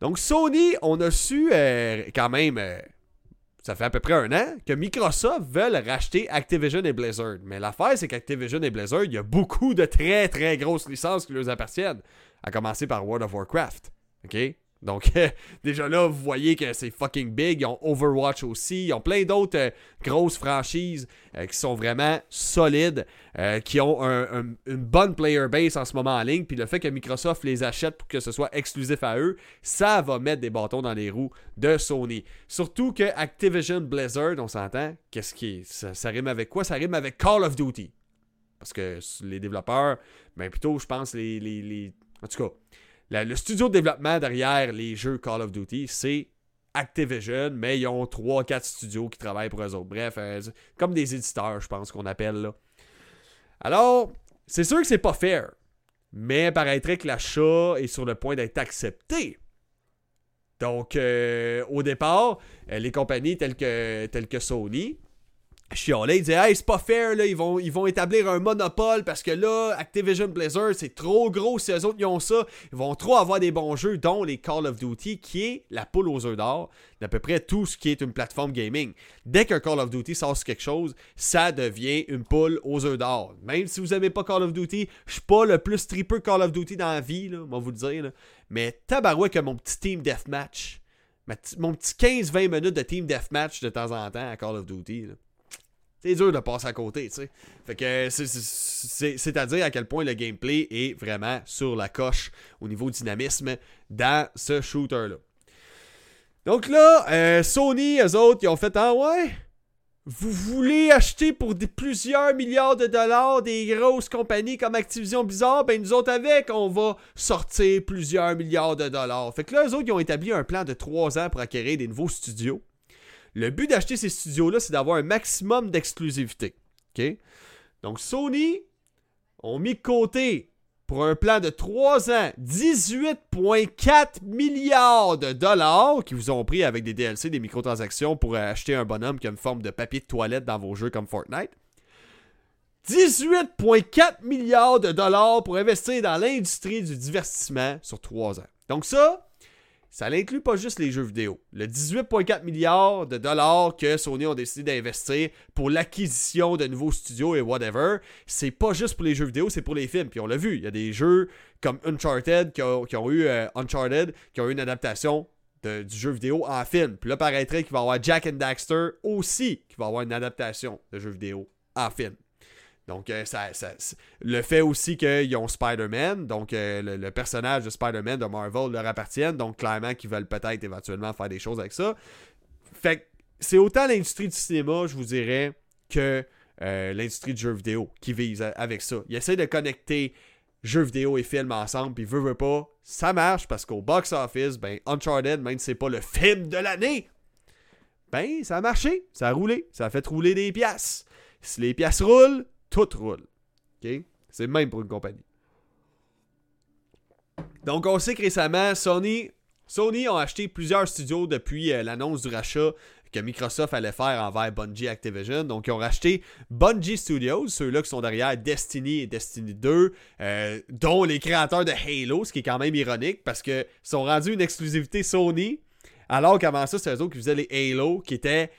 Donc Sony, on a su euh, quand même, euh, ça fait à peu près un an, que Microsoft veulent racheter Activision et Blizzard. Mais l'affaire, c'est qu'Activision et Blizzard, il y a beaucoup de très très grosses licences qui leur appartiennent. À commencer par World of Warcraft. OK? Donc, déjà là, vous voyez que c'est fucking big. Ils ont Overwatch aussi. Ils ont plein d'autres euh, grosses franchises euh, qui sont vraiment solides, euh, qui ont une bonne player base en ce moment en ligne. Puis le fait que Microsoft les achète pour que ce soit exclusif à eux, ça va mettre des bâtons dans les roues de Sony. Surtout que Activision Blizzard, on s'entend, qu'est-ce qui ça, rime avec quoi? Ça rime avec Call of Duty. Parce que les développeurs, ben plutôt, je pense, les en tout cas, le studio de développement derrière les jeux Call of Duty, c'est Activision, mais ils ont 3-4 studios qui travaillent pour eux autres. Bref, euh, comme des éditeurs, je pense qu'on appelle là. Alors, c'est sûr que c'est pas fair, mais paraîtrait que l'achat est sur le point d'être accepté. Donc, euh, au départ, euh, les compagnies telles que, telles que Sony chialait. Il disait Hey, c'est pas fair, là, ils vont, ils vont établir un monopole parce que là, Activision Blizzard, c'est trop gros. Si eux autres ils ont ça, ils vont trop avoir des bons jeux, dont les Call of Duty, qui est la poule aux œufs d'or d'à peu près tout ce qui est une plateforme gaming. Dès qu'un Call of Duty sort quelque chose, ça devient une poule aux œufs d'or. Même si vous aimez pas Call of Duty, je suis pas le plus tripeux Call of Duty dans la vie, là, on va vous le dire. Là. Mais tabarouette que mon petit team deathmatch. Mon petit 15-20 minutes de team deathmatch de temps en temps à Call of Duty. Là c'est dur de passer à côté, tu sais. Fait que c'est-à-dire à quel point le gameplay est vraiment sur la coche au niveau dynamisme dans ce shooter-là. Donc là, euh, Sony, eux autres, ils ont fait Ah ouais? Vous voulez acheter pour plusieurs milliards de dollars des grosses compagnies comme Activision Blizzard? Ben nous autres avec, on va sortir plusieurs milliards de dollars. Fait que là, eux autres, ils ont établi un plan de 3 ans pour acquérir des nouveaux studios. Le but d'acheter ces studios-là, c'est d'avoir un maximum d'exclusivité. OK? Donc, Sony ont mis de côté pour un plan de 3 ans 18,4 milliards de dollars qui vous ont pris avec des DLC, des microtransactions pour acheter un bonhomme qui a une forme de papier de toilette dans vos jeux comme Fortnite. 18,4 milliards de dollars pour investir dans l'industrie du divertissement sur 3 ans. Donc ça, ça n'inclut pas juste les jeux vidéo. Le 18,4 milliards de dollars que Sony ont décidé d'investir pour l'acquisition de nouveaux studios et whatever, c'est pas juste pour les jeux vidéo, c'est pour les films. Puis on l'a vu, il y a des jeux comme Uncharted qui ont, eu euh, Uncharted, qui ont eu une adaptation du jeu vidéo en film. Puis là, paraîtrait qu'il va y avoir Jack and Daxter aussi qui va avoir une adaptation de jeu vidéo en film. Donc, euh, le fait aussi qu'ils ont Spider-Man, donc euh, le, personnage de Spider-Man de Marvel leur appartient, donc clairement qu'ils veulent peut-être éventuellement faire des choses avec ça. Fait que c'est autant l'industrie du cinéma, je vous dirais, que euh, l'industrie du jeu vidéo qui vise avec ça. Ils essaient de connecter jeux vidéo et films ensemble, puis veut, veut pas, ça marche parce qu'au box-office, ben, Uncharted, même si c'est pas le film de l'année, ben, ça a marché, ça a roulé, ça a fait rouler des pièces. Si les pièces roulent, tout roule. C'est même pour une compagnie. Donc, on sait que récemment, Sony, Sony ont acheté plusieurs studios depuis euh, l'annonce du rachat que Microsoft allait faire envers Bungie Activision. Donc, ils ont racheté Bungie Studios, ceux-là qui sont derrière Destiny et Destiny 2, euh, dont les créateurs de Halo, ce qui est quand même ironique parce qu'ils sont rendus une exclusivité Sony, alors qu'avant ça, c'était eux autres qui faisaient les Halo, qui étaient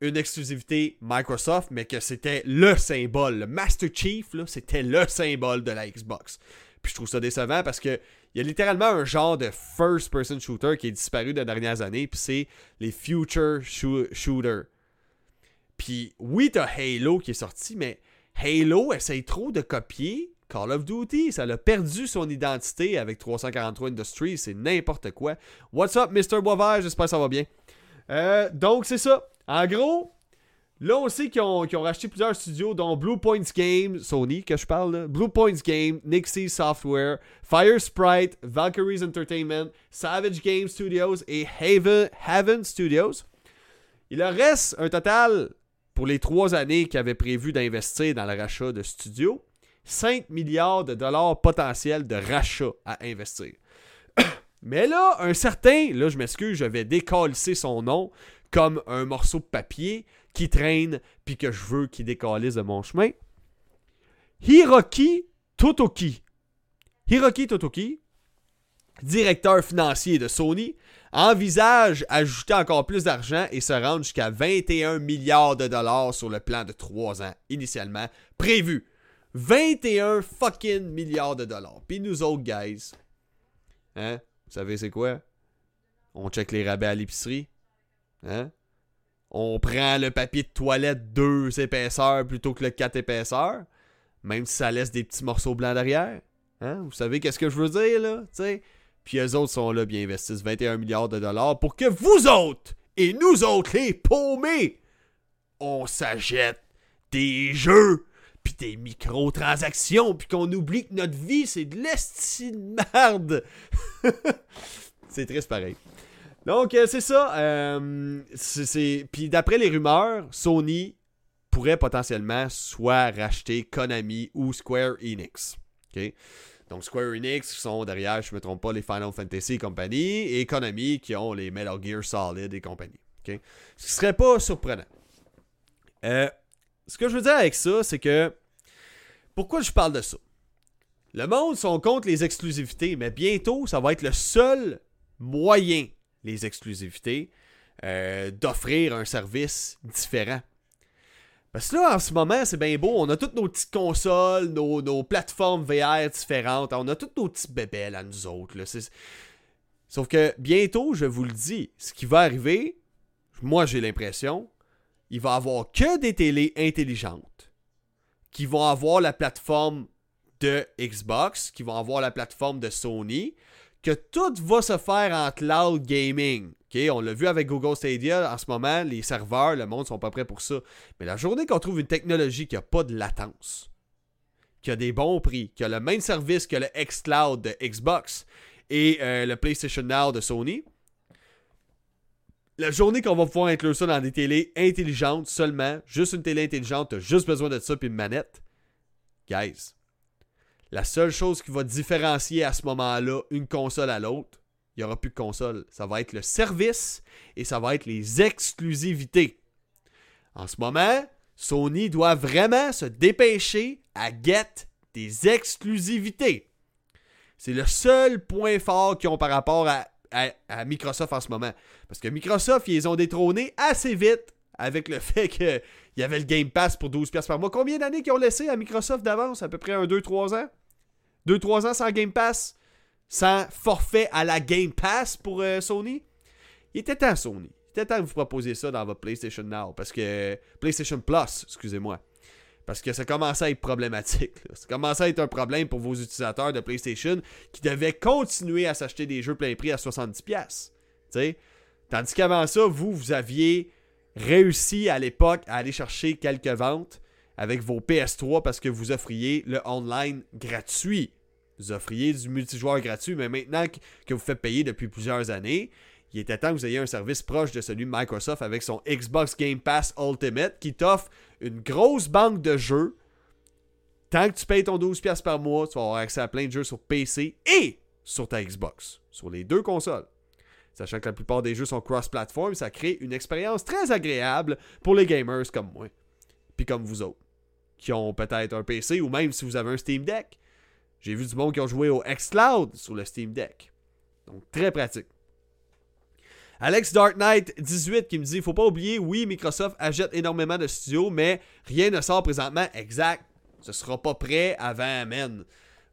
une exclusivité Microsoft, mais que c'était le symbole. Le Master Chief, c'était le symbole de la Xbox. Puis je trouve ça décevant parce que il y a littéralement un genre de first-person shooter qui est disparu des dernières années, puis c'est les future shooters. Puis oui, t'as Halo qui est sorti, mais Halo essaye trop de copier Call of Duty. Ça a perdu son identité avec 343 Industries, c'est n'importe quoi. What's up, Mr. Boisvert? J'espère que ça va bien. Euh, donc, c'est ça. En gros, là, on sait qu'ils ont, racheté plusieurs studios, dont Blue Points Games, Sony, que je parle, Blue Points Games, Nixie Software, Fire Sprite, Valkyries Entertainment, Savage Game Studios et Haven, Studios. Il leur reste un total, pour les trois années qu'ils avaient prévu d'investir dans le rachat de studios, 5 milliards de dollars potentiels de rachat à investir. Mais là, un certain, là je m'excuse, je vais décoller son nom, comme un morceau de papier qui traîne puis que je veux qu'il décalise de mon chemin. Hiroki Totoki. Hiroki Totoki directeur financier de Sony, envisage ajouter encore plus d'argent et se rendre jusqu'à 21 milliards de dollars sur le plan de 3 ans initialement prévu. 21 fucking milliards de dollars. Puis nous autres, guys, hein, vous savez c'est quoi? On check les rabais à l'épicerie. Hein? On prend le papier de toilette 2 épaisseurs plutôt que le 4 épaisseurs. Même si ça laisse des petits morceaux blancs derrière. Hein? Vous savez qu'est-ce que je veux dire, là? T'sais? Puis eux autres sont là, bien investissent 21 milliards de dollars pour que vous autres et nous autres, les paumés, on s'achète des jeux puis des microtransactions puis qu'on oublie que notre vie, c'est de l'estime merde. c'est triste pareil. Donc, euh, c'est ça. Euh, puis d'après les rumeurs, Sony pourrait potentiellement soit racheter Konami ou Square Enix. Donc Square Enix sont derrière, je ne me trompe pas, les Final Fantasy et compagnie, et Konami qui ont les Metal Gear Solid et compagnie. Ce qui serait pas surprenant. Euh, ce que je veux dire avec ça, c'est que pourquoi je parle de ça? Le monde sont contre les exclusivités, mais bientôt, ça va être le seul moyen les exclusivités, euh, d'offrir un service différent. Parce que là, en ce moment, c'est bien beau. On a toutes nos petites consoles, nos, plateformes VR différentes. On a toutes nos petits bébés à nous autres. Sauf que bientôt, je vous le dis, ce qui va arriver, moi j'ai l'impression, il va y avoir que des télés intelligentes qui vont avoir la plateforme de Xbox, qui vont avoir la plateforme de Sony, que tout va se faire en cloud gaming. on l'a vu avec Google Stadia, en ce moment, les serveurs, le monde sont pas prêts pour ça. Mais la journée qu'on trouve une technologie qui n'a pas de latence, qui a des bons prix, qui a le même service que le xCloud de Xbox et euh, le PlayStation Now de Sony, la journée qu'on va pouvoir inclure ça dans des télés intelligentes seulement, juste une télé intelligente, t'as juste besoin de ça puis une manette, guys, la seule chose qui va différencier à ce moment-là une console à l'autre, il n'y aura plus de console. Ça va être le service et ça va être les exclusivités. En ce moment, Sony doit vraiment se dépêcher à get des exclusivités. C'est le seul point fort qu'ils ont par rapport à, Microsoft en ce moment. Parce que Microsoft, ils ont détrôné assez vite avec le fait qu'il y avait le Game Pass pour 12$ par mois. Combien d'années qu'ils ont laissé à Microsoft d'avance? À peu près un 2-3 ans? 2-3 ans sans Game Pass, sans forfait à la Game Pass pour euh, Sony? Il était temps, Sony. Il était temps que vous proposiez ça dans votre PlayStation Now. Parce que. PlayStation Plus, excusez-moi. Parce que ça commençait à être problématique. Ça commençait à être un problème pour vos utilisateurs de PlayStation qui devaient continuer à s'acheter des jeux plein prix à 70$. sais Tandis qu'avant ça, vous, vous aviez réussi à l'époque à aller chercher quelques ventes avec vos PS3 parce que vous offriez le online gratuit vous offriez du multijoueur gratuit, mais maintenant que vous faites payer depuis plusieurs années, il était temps que vous ayez un service proche de celui de Microsoft avec son Xbox Game Pass Ultimate qui t'offre une grosse banque de jeux. Tant que tu payes ton 12$ par mois, tu vas avoir accès à plein de jeux sur PC et sur ta Xbox, sur les deux consoles. Sachant que la plupart des jeux sont cross-platform, ça crée une expérience très agréable pour les gamers comme moi, puis comme vous autres, qui ont peut-être un PC ou même si vous avez un Steam Deck. J'ai vu du monde qui ont joué au xCloud sur le Steam Deck. Donc, très pratique. Alex Dark Knight 18 qui me dit faut pas oublier, oui, Microsoft achète énormément de studios, mais rien ne sort présentement exact. Ce sera pas prêt avant, man.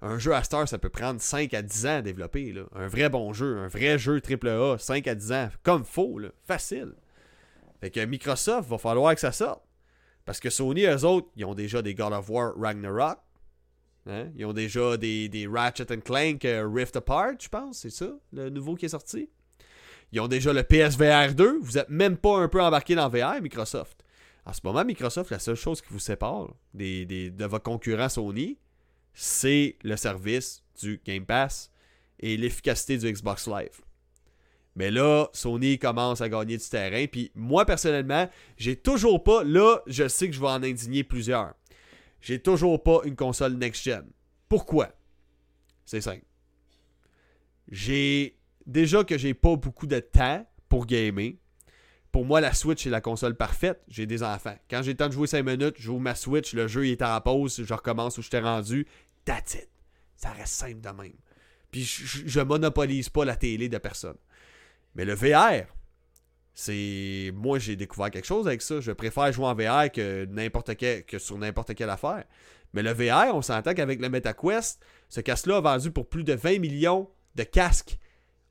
Un jeu à Star, ça peut prendre 5 à 10 ans à développer. Là. Un vrai bon jeu, un vrai jeu AAA, 5 à 10 ans, comme faux, là. facile. Fait que Microsoft, va falloir que ça sorte. Parce que Sony, eux autres, ils ont déjà des God of War Ragnarok. Hein? Ils ont déjà des, des Ratchet Clank euh, Rift Apart, je pense, c'est ça, le nouveau qui est sorti. Ils ont déjà le PSVR 2. Vous n'êtes même pas un peu embarqué dans VR, Microsoft. En ce moment, Microsoft, la seule chose qui vous sépare des, de votre concurrent Sony, c'est le service du Game Pass et l'efficacité du Xbox Live. Mais là, Sony commence à gagner du terrain. Puis moi, personnellement, j'ai toujours pas. Là, je sais que je vais en indigner plusieurs j'ai toujours pas une console next-gen. Pourquoi? C'est simple. J'ai. Déjà que j'ai pas beaucoup de temps pour gamer. Pour moi, la Switch est la console parfaite. J'ai des enfants. Quand j'ai le temps de jouer 5 minutes, j'ouvre ma Switch, le jeu est en pause, je recommence où je t'ai rendu. That's it. Ça reste simple de même. Puis je, je monopolise pas la télé de personne. Mais le VR, c'est. Moi, j'ai découvert quelque chose avec ça. Je préfère jouer en VR que, sur n'importe quelle affaire. Mais le VR, on s'entend qu'avec le MetaQuest, ce casque-là a vendu pour plus de 20 millions de casques.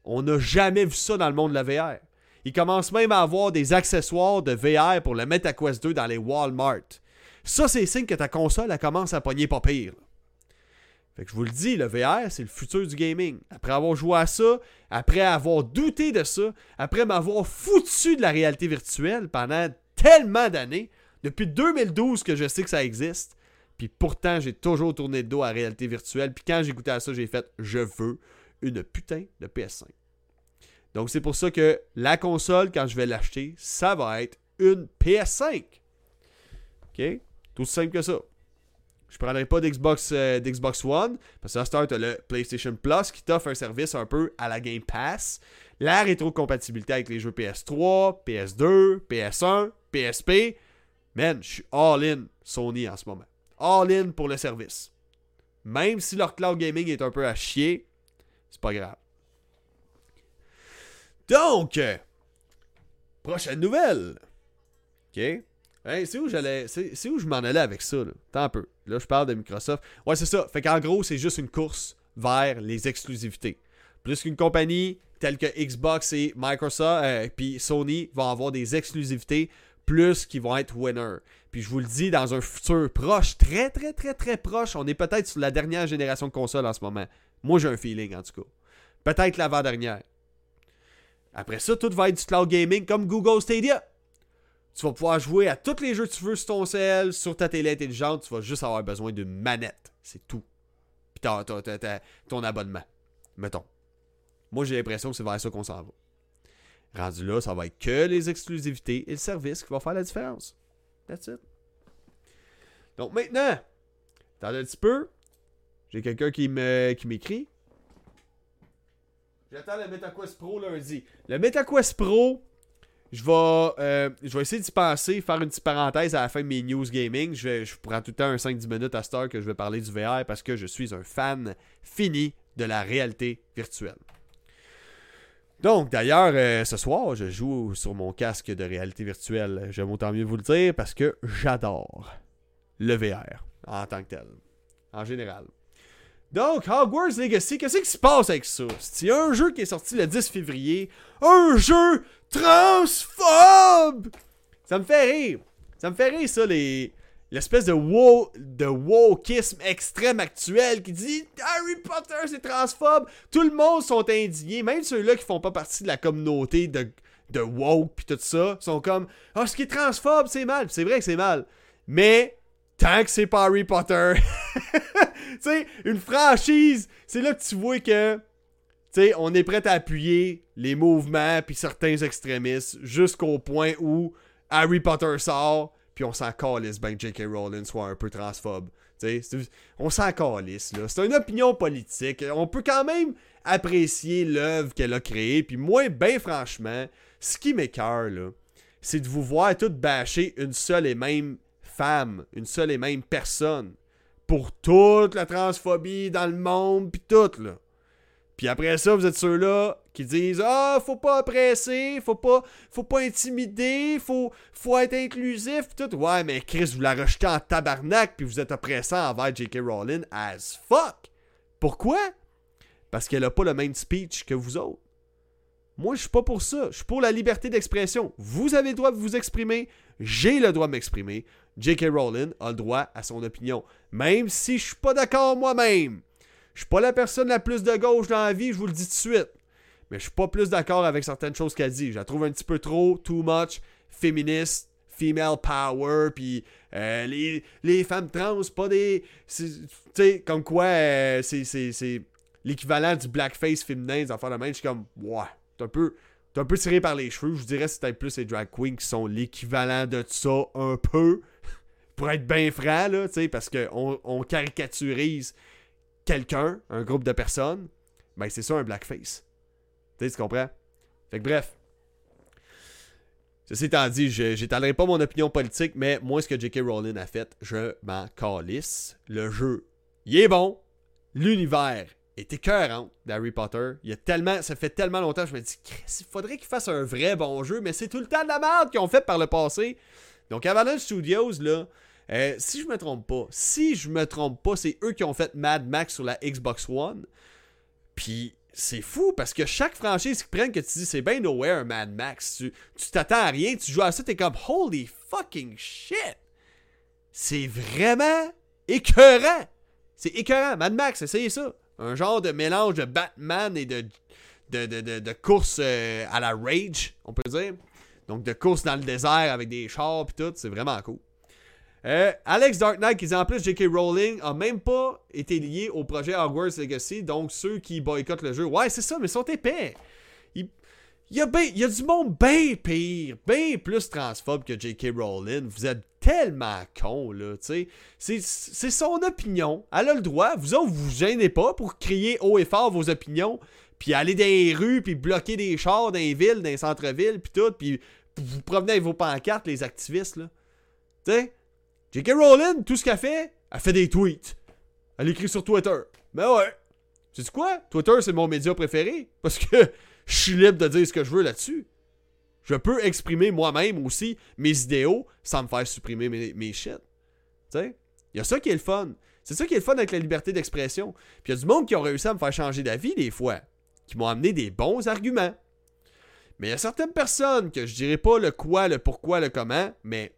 On n'a jamais vu ça dans le monde de la VR. Il commence même à avoir des accessoires de VR pour le MetaQuest 2 dans les Walmart. Ça, c'est signe que ta console, elle commence à pogner pas pire. Fait que je vous le dis, le VR, c'est le futur du gaming. Après avoir joué à ça, après avoir douté de ça, après m'avoir foutu de la réalité virtuelle pendant tellement d'années, depuis 2012 que je sais que ça existe, puis pourtant j'ai toujours tourné le dos à la réalité virtuelle, puis quand j'ai goûté à ça, j'ai fait « je veux une putain de PS5 ». Donc c'est pour ça que la console, quand je vais l'acheter, ça va être une PS5. OK? Tout simple que ça. Je prendrai pas d'Xbox euh, d'Xbox One, parce que là, start le PlayStation Plus qui t'offre un service un peu à la Game Pass. La rétrocompatibilité avec les jeux PS3, PS2, PS1, PSP. Man, je suis all-in Sony en ce moment. All-in pour le service. Même si leur cloud gaming est un peu à chier, c'est pas grave. Donc, prochaine nouvelle. OK? C'est où j'allais. C'est où je m'en allais avec ça, là? Tant un peu. Là, je parle de Microsoft. Ouais, c'est ça. Fait qu'en gros, c'est juste une course vers les exclusivités. Plus qu'une compagnie telle que Xbox et Microsoft, euh, puis Sony vont avoir des exclusivités, plus qu'ils vont être winners. Puis je vous le dis, dans un futur proche, très très très très proche, on est peut-être sur la dernière génération de consoles en ce moment. Moi, j'ai un feeling en tout cas. Peut-être l'avant-dernière. Après ça, tout va être du cloud gaming comme Google Stadia. Tu vas pouvoir jouer à tous les jeux que tu veux sur ton cell, sur ta télé intelligente. Tu vas juste avoir besoin d'une manette. C'est tout. Puis ton abonnement. Mettons. Moi, j'ai l'impression que c'est vers ça qu'on s'en va. Rendu là, ça va être que les exclusivités et le service qui vont faire la différence. That's it. Donc maintenant, attendez un petit peu. J'ai quelqu'un qui, me, qui m'écrit. J'attends le MetaQuest Pro lundi. Le MetaQuest Pro, je vais, euh, je vais essayer d'y passer, faire une petite parenthèse à la fin de mes news gaming. Je, je prends tout le temps un 5-10 minutes à cette heure que je vais parler du VR parce que je suis un fan fini de la réalité virtuelle. Donc, d'ailleurs, euh, ce soir, je joue sur mon casque de réalité virtuelle. J'aime autant mieux vous le dire parce que j'adore le VR en tant que tel. En général. Donc, Hogwarts Legacy, qu'est-ce qui se passe avec ça? C'est un jeu qui est sorti le 10 février. Un jeu transphobe! Ça me fait rire. Ça me fait rire, ça, les... L'espèce de, wow, de wokisme extrême actuel qui dit Harry Potter c'est transphobe. Tout le monde sont indignés, même ceux-là qui font pas partie de la communauté de, de woke puis tout ça, sont comme Ah, oh, ce qui est transphobe, c'est mal. C'est vrai que c'est mal. Mais tant que c'est pas Harry Potter. tu sais, une franchise, c'est là que tu vois que, tu sais, on est prêt à appuyer les mouvements puis certains extrémistes jusqu'au point où Harry Potter sort, puis on s'en calisse ben J.K. Rowling soit un peu transphobe. Tu sais, on s'en calisse, là. C'est une opinion politique. On peut quand même apprécier l'œuvre qu'elle a créée, puis moi, ben franchement, ce qui m'écœure, là, c'est de vous voir tout bâcher une seule et même femme, une seule et même personne pour toute la transphobie dans le monde, puis tout, là. Puis après ça, vous êtes ceux-là qui disent Ah, faut pas oppresser, faut pas, faut pas intimider, faut, faut être inclusif, pis tout. Ouais, mais Chris, vous la rejetez en tabarnak, puis vous êtes oppressant envers J.K. Rowling as fuck. Pourquoi? Parce qu'elle a pas le même speech que vous autres. Moi, je suis pas pour ça. Je suis pour la liberté d'expression. Vous avez le droit de vous exprimer. J'ai le droit de m'exprimer. J.K. Rowling a le droit à son opinion. Même si je suis pas d'accord moi-même. Je suis pas la personne la plus de gauche dans la vie, je vous le dis tout de suite. Mais je suis pas plus d'accord avec certaines choses qu'elle dit. Je la trouve un petit peu trop, too much, féministe, female power, puis euh, les, femmes trans, pas des. Tu sais, comme quoi, euh, c'est l'équivalent du blackface féminin, des enfants de même. Je suis comme, ouais, t'es un peu. T'es un peu tiré par les cheveux. Je dirais que c'est plus les drag queens qui sont l'équivalent de ça, un peu. Pour être bien franc, là, parce qu'on on caricaturise quelqu'un, un groupe de personnes. Ben, c'est ça un blackface. Tu sais, tu comprends? Fait que bref. Ceci étant dit, j'étalerai pas mon opinion politique, mais moi, ce que J.K. Rowling a fait, je m'en calisse. Le jeu, il est bon. L'univers est écœurante d'Harry Potter. Il y a tellement, ça fait tellement longtemps que je me dis, il faudrait qu'ils fassent un vrai bon jeu, mais c'est tout le temps de la merde qu'ils ont fait par le passé. Donc Avalanche Studios, là, euh, si je me trompe pas, si je me trompe pas, c'est eux qui ont fait Mad Max sur la Xbox One. Puis c'est fou parce que chaque franchise qui prennent que tu dis c'est bien nowhere Mad Max, tu t'attends à rien, tu joues à ça, t'es comme holy fucking shit. C'est vraiment écœurant. C'est écœurant. Mad Max, essayez ça. Un genre de mélange de Batman et de, de, de, de, course euh, à la rage, on peut dire. Donc de course dans le désert avec des chars et tout, c'est vraiment cool. Euh, Alex Dark Knight qui dit en plus J.K. Rowling a même pas été lié au projet Hogwarts Legacy, donc ceux qui boycottent le jeu. Ouais, c'est ça, mais ils sont épais. Il, y a il y a du monde bien pire, bien plus transphobe que J.K. Rowling. Vous êtes tellement con, là, tu sais. C'est son opinion. Elle a le droit. Vous autres, vous gênez pas pour crier haut et fort vos opinions, puis aller dans les rues, puis bloquer des chars dans les villes, dans les centres-villes, puis tout, puis vous promenez avec vos pancartes, les activistes, là. Tu sais? J.K. Rowling, tout ce qu'elle fait, elle fait des tweets. Elle écrit sur Twitter. Ben ouais. Sais quoi? Twitter, c'est mon média préféré. Parce que je suis libre de dire ce que je veux là-dessus. Je peux exprimer moi-même aussi mes idéaux sans me faire supprimer mes, mes shit. Tu sais? Il y a ça qui est le fun. C'est ça qui est le fun avec la liberté d'expression. Puis il y a du monde qui a réussi à me faire changer d'avis des fois. Qui m'ont amené des bons arguments. Mais il y a certaines personnes que je dirais pas le quoi, le pourquoi, le comment, mais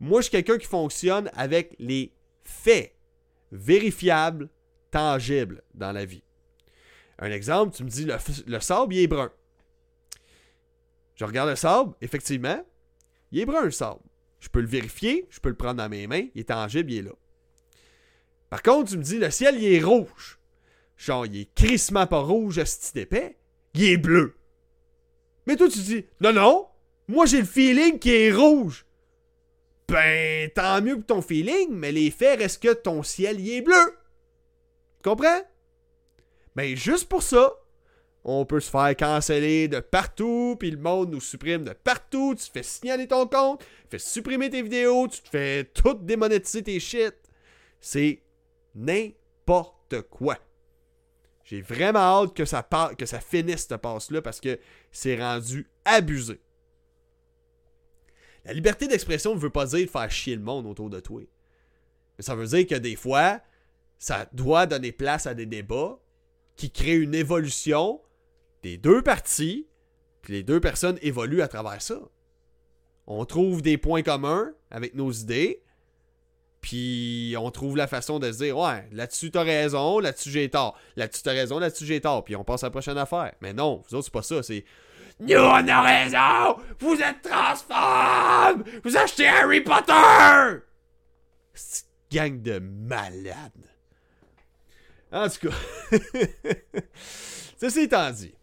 moi, je suis quelqu'un qui fonctionne avec les faits vérifiables, tangibles dans la vie. Un exemple, tu me dis le, sable, il est brun. Je regarde le sable, effectivement, il est brun le sable. Je peux le vérifier, je peux le prendre dans mes mains, il est tangible, il est là. Par contre, tu me dis le ciel, il est rouge. Genre, il est crissement pas rouge, ce épais, il est bleu. Mais toi, tu dis non, non, moi j'ai le feeling qu'il est rouge. Ben, tant mieux pour ton feeling, mais les faits restent que ton ciel y est bleu. Tu comprends? Ben, juste pour ça, on peut se faire canceller de partout, puis le monde nous supprime de partout, tu te fais signaler ton compte, tu fais supprimer tes vidéos, tu te fais tout démonétiser tes shit. C'est n'importe quoi. J'ai vraiment hâte que ça, finisse cette passe-là parce que c'est rendu abusé. La liberté d'expression ne veut pas dire faire chier le monde autour de toi. Mais ça veut dire que des fois, ça doit donner place à des débats qui créent une évolution des deux parties, puis les deux personnes évoluent à travers ça. On trouve des points communs avec nos idées, puis on trouve la façon de se dire Ouais, là-dessus t'as raison, là-dessus j'ai tort. Là-dessus t'as raison, là-dessus j'ai tort. Puis on passe à la prochaine affaire. Mais non, vous autres, c'est pas ça. C'est nous, on a raison! Vous êtes transphobe! Vous achetez Harry Potter! C'est gang de malades. En tout cas, ceci étant dit,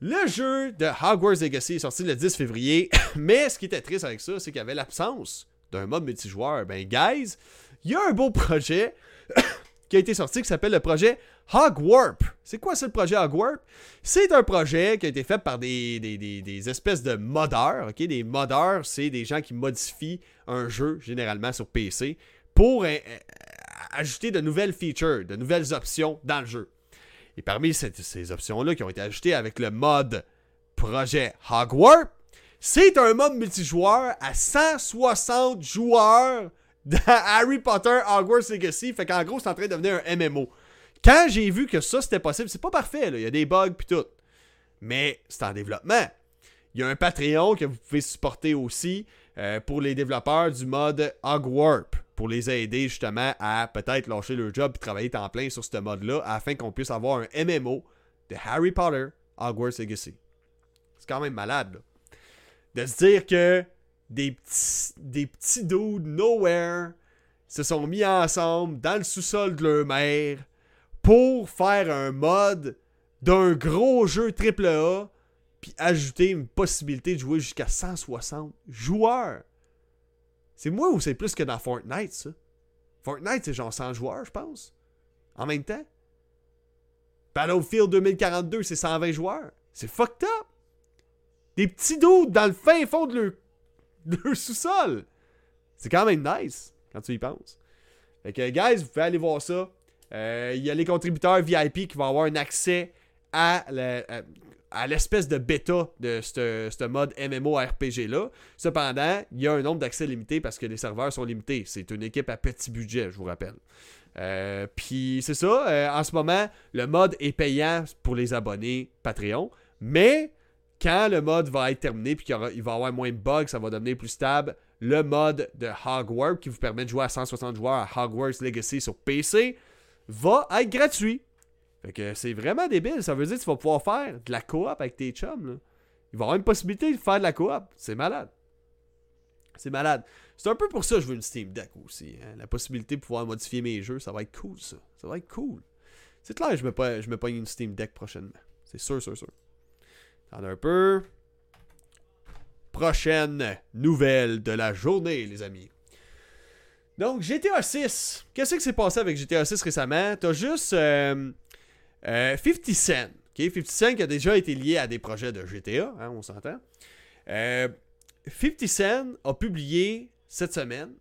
le jeu de Hogwarts Legacy est sorti le 10 février, mais ce qui était triste avec ça, c'est qu'il y avait l'absence d'un mode multijoueur. Ben, guys, il y a un beau projet qui a été sorti qui s'appelle le projet Hogwarp. C'est quoi ce projet Hogwarp? C'est un projet qui a été fait par des, espèces de modeurs. ok? Des modeurs, c'est des gens qui modifient un jeu, généralement sur PC, pour euh, euh, ajouter de nouvelles features, de nouvelles options dans le jeu. Et parmi ces options-là qui ont été ajoutées avec le mode projet Hogwarp, c'est un mode multijoueur à 160 joueurs dans Harry Potter Hogwarts Legacy. Fait qu'en gros, c'est en train de devenir un MMO. Quand j'ai vu que ça c'était possible, c'est pas parfait, il y a des bugs puis tout. Mais c'est en développement. Il y a un Patreon que vous pouvez supporter aussi euh, pour les développeurs du mode Hogwarp pour les aider justement à peut-être lâcher leur job et travailler temps plein sur ce mode-là afin qu'on puisse avoir un MMO de Harry Potter Hogwarts Legacy. C'est quand même malade, là. De se dire que des petits, des petits nowhere se sont mis ensemble dans le sous-sol de leur mère pour faire un mode d'un gros jeu AAA puis ajouter une possibilité de jouer jusqu'à 160 joueurs. C'est moi ou c'est plus que dans Fortnite, ça? Fortnite, c'est genre 100 joueurs, je pense. En même temps. Battlefield 2042, c'est 120 joueurs. C'est fucked up. Des petits doutes dans le fin fond de leur le sous-sol. C'est quand même nice quand tu y penses. Fait que, guys, vous pouvez aller voir ça. Euh, il y a les contributeurs VIP qui vont avoir un accès à à l'espèce de bêta de ce mode MMORPG là. Cependant, il y a un nombre d'accès limité parce que les serveurs sont limités. C'est une équipe à petit budget, je vous rappelle. Euh, puis c'est ça, euh, en ce moment, le mode est payant pour les abonnés Patreon, mais quand le mode va être terminé puis qu'il va y avoir moins de bugs, ça va devenir plus stable, le mode de Hogwarts qui vous permet de jouer à 160 joueurs à Hogwarts Legacy sur PC va être gratuit. Fait que c'est vraiment débile. Ça veut dire que tu vas pouvoir faire de la coop avec tes chums. Il va y avoir une possibilité de faire de la coop. C'est malade. C'est malade. C'est un peu pour ça que je veux une Steam Deck aussi. Hein. La possibilité de pouvoir modifier mes jeux, ça va être cool ça. Ça va être cool. C'est clair, je je me pas une Steam Deck prochainement. C'est sûr, sûr, sûr. Attendez un peu. Prochaine nouvelle de la journée, les amis. Donc, GTA 6. Qu'est-ce qui s'est passé avec GTA 6 récemment? T'as juste 50 euh, Cent. 50 Cent qui a déjà été lié à des projets de GTA, hein, on s'entend. 50 euh, Cent a publié cette semaine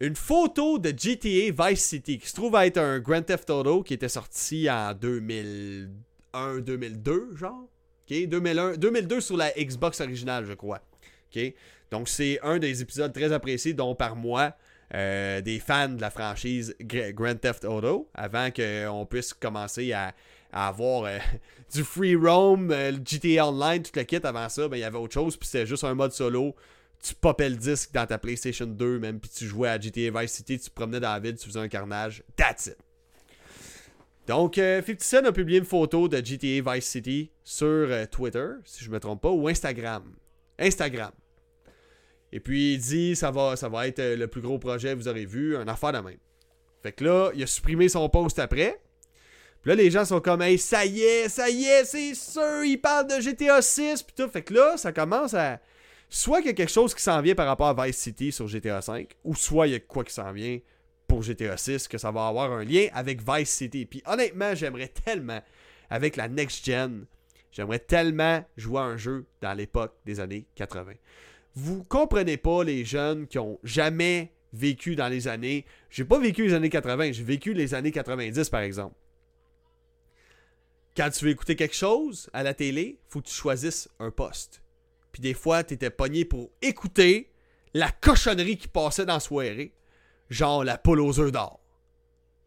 une photo de GTA Vice City qui se trouve à être un Grand Theft Auto qui était sorti en 2001-2002, genre. 2001, 2002 sur la Xbox originale, je crois. Donc, c'est un des épisodes très appréciés, dont par moi, euh, des fans de la franchise Grand Theft Auto, avant qu'on puisse commencer à, avoir euh, du free roam, euh, GTA Online, tout le kit. Avant ça, ben, il y avait autre chose, puis c'était juste un mode solo tu popais le disque dans ta PlayStation 2, même, puis tu jouais à GTA Vice City, tu te promenais dans la ville, tu faisais un carnage. That's it. Donc, 50 Cent a publié une photo de GTA Vice City sur Twitter, si je ne me trompe pas, ou Instagram. Instagram. Et puis il dit ça va, ça va être euh, le plus gros projet que vous aurez vu, un affaire de même. Fait que là, il a supprimé son post après. Puis là, les gens sont comme Hey, ça y est, ça y est, c'est sûr, il parle de GTA 6 puis tout. Fait que là, ça commence à. Soit qu'il y a quelque chose qui s'en vient par rapport à Vice City sur GTA 5, ou soit il y a quoi qui s'en vient pour GTA 6, que ça va avoir un lien avec Vice City. Puis honnêtement, j'aimerais tellement, avec la next gen, j'aimerais tellement jouer un jeu dans l'époque des années 80 vous comprenez pas les jeunes qui ont jamais vécu dans les années. J'ai pas vécu les années 80, j'ai vécu les années 90 par exemple. Quand tu veux écouter quelque chose à la télé, faut que tu choisisses un poste. Puis des fois, tu étais pogné pour écouter la cochonnerie qui passait dans la soirée, genre la poule aux œufs d'or.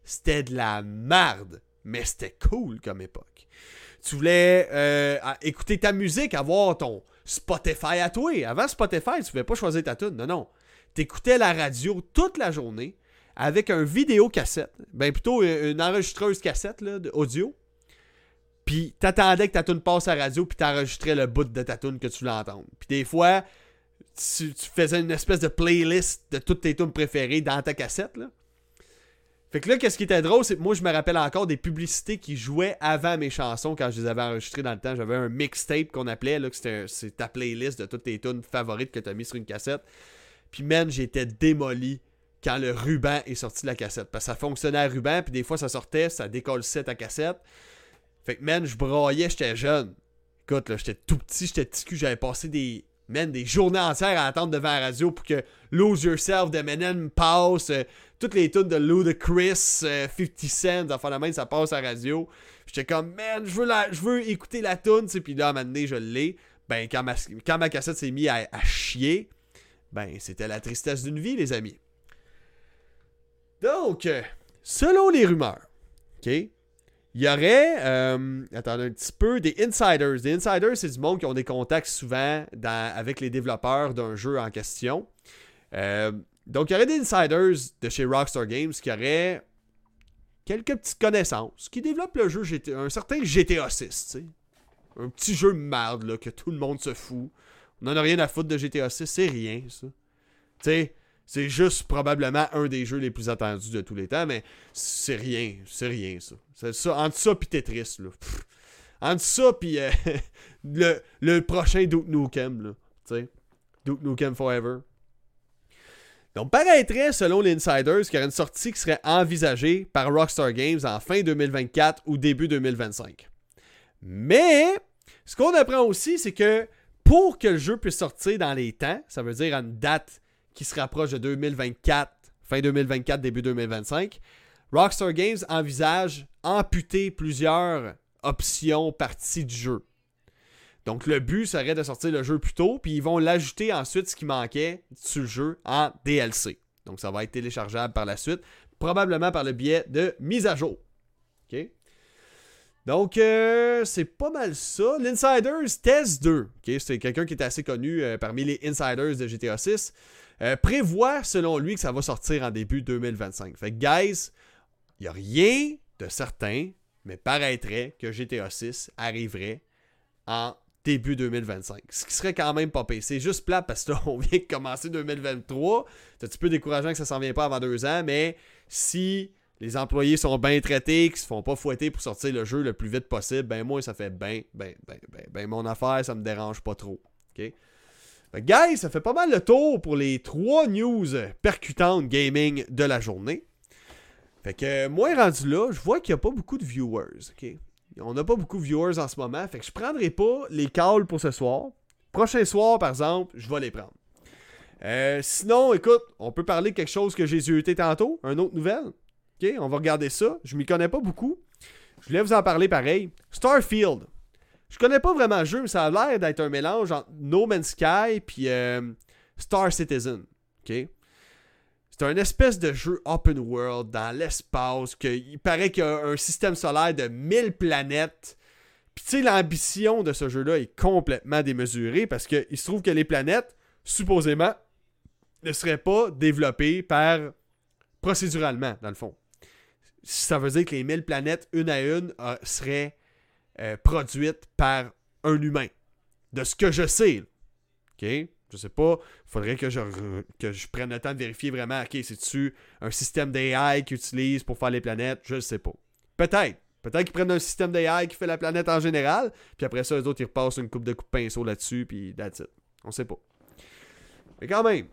C'était de la merde, mais c'était cool comme époque. Tu voulais euh, écouter ta musique, avoir ton, Spotify à toi. Avant Spotify, tu ne pouvais pas choisir ta tune. Non, non. Tu écoutais la radio toute la journée avec un vidéo cassette. Ben plutôt une enregistreuse cassette là, audio. Puis t'attendais que ta tune passe à la radio, puis t'enregistrais le bout de ta tune que tu voulais entendre. Puis des fois, tu, faisais une espèce de playlist de toutes tes tunes préférées dans ta cassette. Là. Fait que là, qu'est-ce qui était drôle, c'est que moi, je me rappelle encore des publicités qui jouaient avant mes chansons quand je les avais enregistrées dans le temps. J'avais un mixtape qu'on appelait, là, c'est ta playlist de toutes tes tunes favorites que tu as mis sur une cassette. Puis, man, j'étais démoli quand le ruban est sorti de la cassette. Parce que ça fonctionnait à ruban, puis des fois, ça sortait, ça décollait ta cassette. Fait que, man, je broyais, j'étais jeune. Écoute, là, j'étais tout petit, j'étais petit cul, j'avais passé des man, des journées entières à attendre devant la radio pour que Lose Yourself de Menem passe, euh, toutes les tunes de Ludacris, euh, 50 Cent, enfin la main, ça passe à la radio. J'étais comme, man, je veux, la, je veux écouter la tune, puis là, à un moment donné, je l'ai. Ben, quand ma, cassette s'est mise à, à, chier, ben, c'était la tristesse d'une vie, les amis. Donc, euh, selon les rumeurs, ok, il y aurait, euh, attendez un petit peu, des insiders. Des insiders, c'est du monde qui ont des contacts souvent avec les développeurs d'un jeu en question. Euh, donc, il y aurait des insiders de chez Rockstar Games qui auraient quelques petites connaissances, qui développent le jeu GTA, un certain GTA 6, tu sais. Un petit jeu de merde, là, que tout le monde se fout. On n'en a rien à foutre de GTA 6, c'est rien, ça. Tu sais, c'est juste probablement un des jeux les plus attendus de tous les temps, mais c'est rien, c'est rien ça. C'est ça entre ça puis Tetris là. Entre ça puis euh, le, prochain Duke Nukem là, tu. Duke Nukem Forever. Donc paraîtrait selon l'insiders qu'il y aurait une sortie qui serait envisagée par Rockstar Games en fin 2024 ou début 2025. Mais ce qu'on apprend aussi c'est que pour que le jeu puisse sortir dans les temps, ça veut dire une date qui se rapproche de 2024, fin 2024, début 2025, Rockstar Games envisage amputer plusieurs options parties du jeu. Donc le but serait de sortir le jeu plus tôt, puis ils vont l'ajouter ensuite ce qui manquait sur le jeu en DLC. Donc ça va être téléchargeable par la suite, probablement par le biais de mise à jour. OK? Donc, euh, c'est pas mal ça. L'Insiders Test 2, c'est quelqu'un qui est assez connu euh, parmi les Insiders de GTA 6, euh, prévoit selon lui que ça va sortir en début 2025. Fait que, guys, il n'y a rien de certain, mais paraîtrait que GTA 6 arriverait en début 2025. Ce qui serait quand même pas payé. C'est juste plat parce que là, on vient de commencer 2023. C'est un petit peu décourageant que ça s'en vient pas avant deux ans, mais si les employés sont bien traités, qu'ils se font pas fouetter pour sortir le jeu le plus vite possible, ben moi, ça fait ben, ben, ben, ben, ben mon affaire, ça me dérange pas trop. OK? Guys, ça fait pas mal le tour pour les trois news percutantes gaming de la journée. Fait que moi, rendu là, je vois qu'il n'y a pas beaucoup de viewers. On n'a pas beaucoup de viewers en ce moment. Fait que je prendrai pas les calls pour ce soir. Prochain soir, par exemple, je vais les prendre. Euh, sinon, écoute, on peut parler de quelque chose que j'ai zioté tantôt, une autre nouvelle. On va regarder ça. Je m'y connais pas beaucoup. Je voulais vous en parler pareil. Starfield. Je connais pas vraiment le jeu, mais ça a l'air d'être un mélange entre No Man's Sky et euh, Star Citizen. C'est un espèce de jeu open world dans l'espace. Il paraît qu'il y a un système solaire de 1000 planètes. Puis tu sais, l'ambition de ce jeu-là est complètement démesurée parce qu'il se trouve que les planètes, supposément, ne seraient pas développées par procéduralement, dans le fond ça veut dire que les 1000 planètes, une à une, euh, seraient euh, produites par un humain. De ce que je sais. OK? Je sais pas. Faudrait que je, que je prenne le temps de vérifier vraiment. OK, c'est-tu un système d'AI qu'ils utilisent pour faire les planètes? Je ne sais pas. Peut-être. Peut-être qu'ils prennent un système d'AI qui fait la planète en général. Puis après ça, les autres, ils repassent une coupe de coups de pinceau là-dessus. Puis that's it. On sait pas. Mais quand même,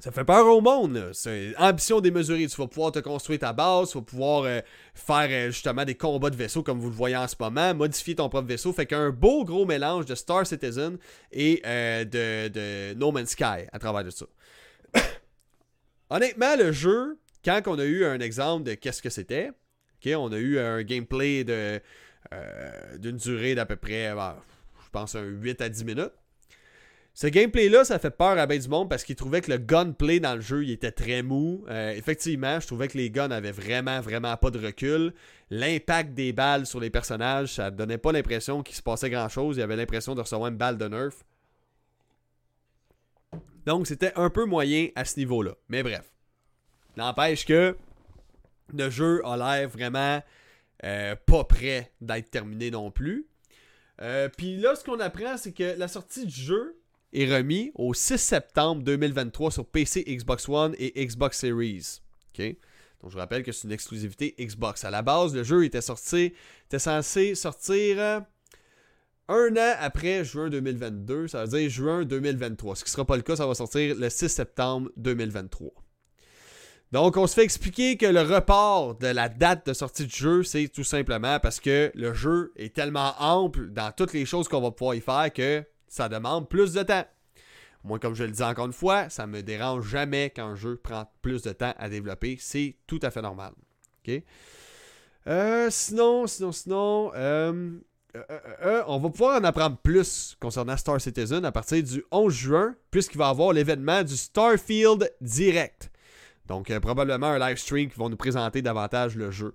ça fait peur au monde. C'est ambition démesurée. Tu vas pouvoir te construire ta base, tu vas pouvoir euh, faire euh, justement des combats de vaisseaux comme vous le voyez en ce moment, modifier ton propre vaisseau. Fait qu'un beau gros mélange de Star Citizen et euh, de, No Man's Sky à travers de ça. Honnêtement, le jeu, quand on a eu un exemple de qu'est-ce que c'était, on a eu un gameplay d'une durée d'à peu près, je pense, un 8 à 10 minutes. Ce gameplay-là, ça fait peur à bien du monde parce qu'il trouvait que le gunplay dans le jeu, il était très mou. Euh, effectivement, je trouvais que les guns avaient vraiment, vraiment pas de recul. L'impact des balles sur les personnages, ça donnait pas l'impression qu'il se passait grand-chose. Il y avait l'impression de recevoir une balle de nerf. Donc, c'était un peu moyen à ce niveau-là. Mais bref. N'empêche que le jeu a l'air vraiment euh, pas prêt d'être terminé non plus. Euh, puis là, ce qu'on apprend, c'est que la sortie du jeu est remis au 6 septembre 2023 sur PC, Xbox One et Xbox Series. Donc je rappelle que c'est une exclusivité Xbox. À la base, le jeu était sorti, était censé sortir euh, un an après juin 2022, ça veut dire juin 2023. Ce qui ne sera pas le cas, ça va sortir le 6 septembre 2023. Donc, on se fait expliquer que le report de la date de sortie du jeu, c'est tout simplement parce que le jeu est tellement ample dans toutes les choses qu'on va pouvoir y faire que ça demande plus de temps. Moi, comme je le dis encore une fois, ça me dérange jamais quand un jeu prend plus de temps à développer. C'est tout à fait normal. OK? Euh, sinon, sinon, sinon, euh, euh, on va pouvoir en apprendre plus concernant Star Citizen à partir du 11 juin, puisqu'il va y avoir l'événement du Starfield Direct. Donc, probablement un live stream qui va nous présenter davantage le jeu.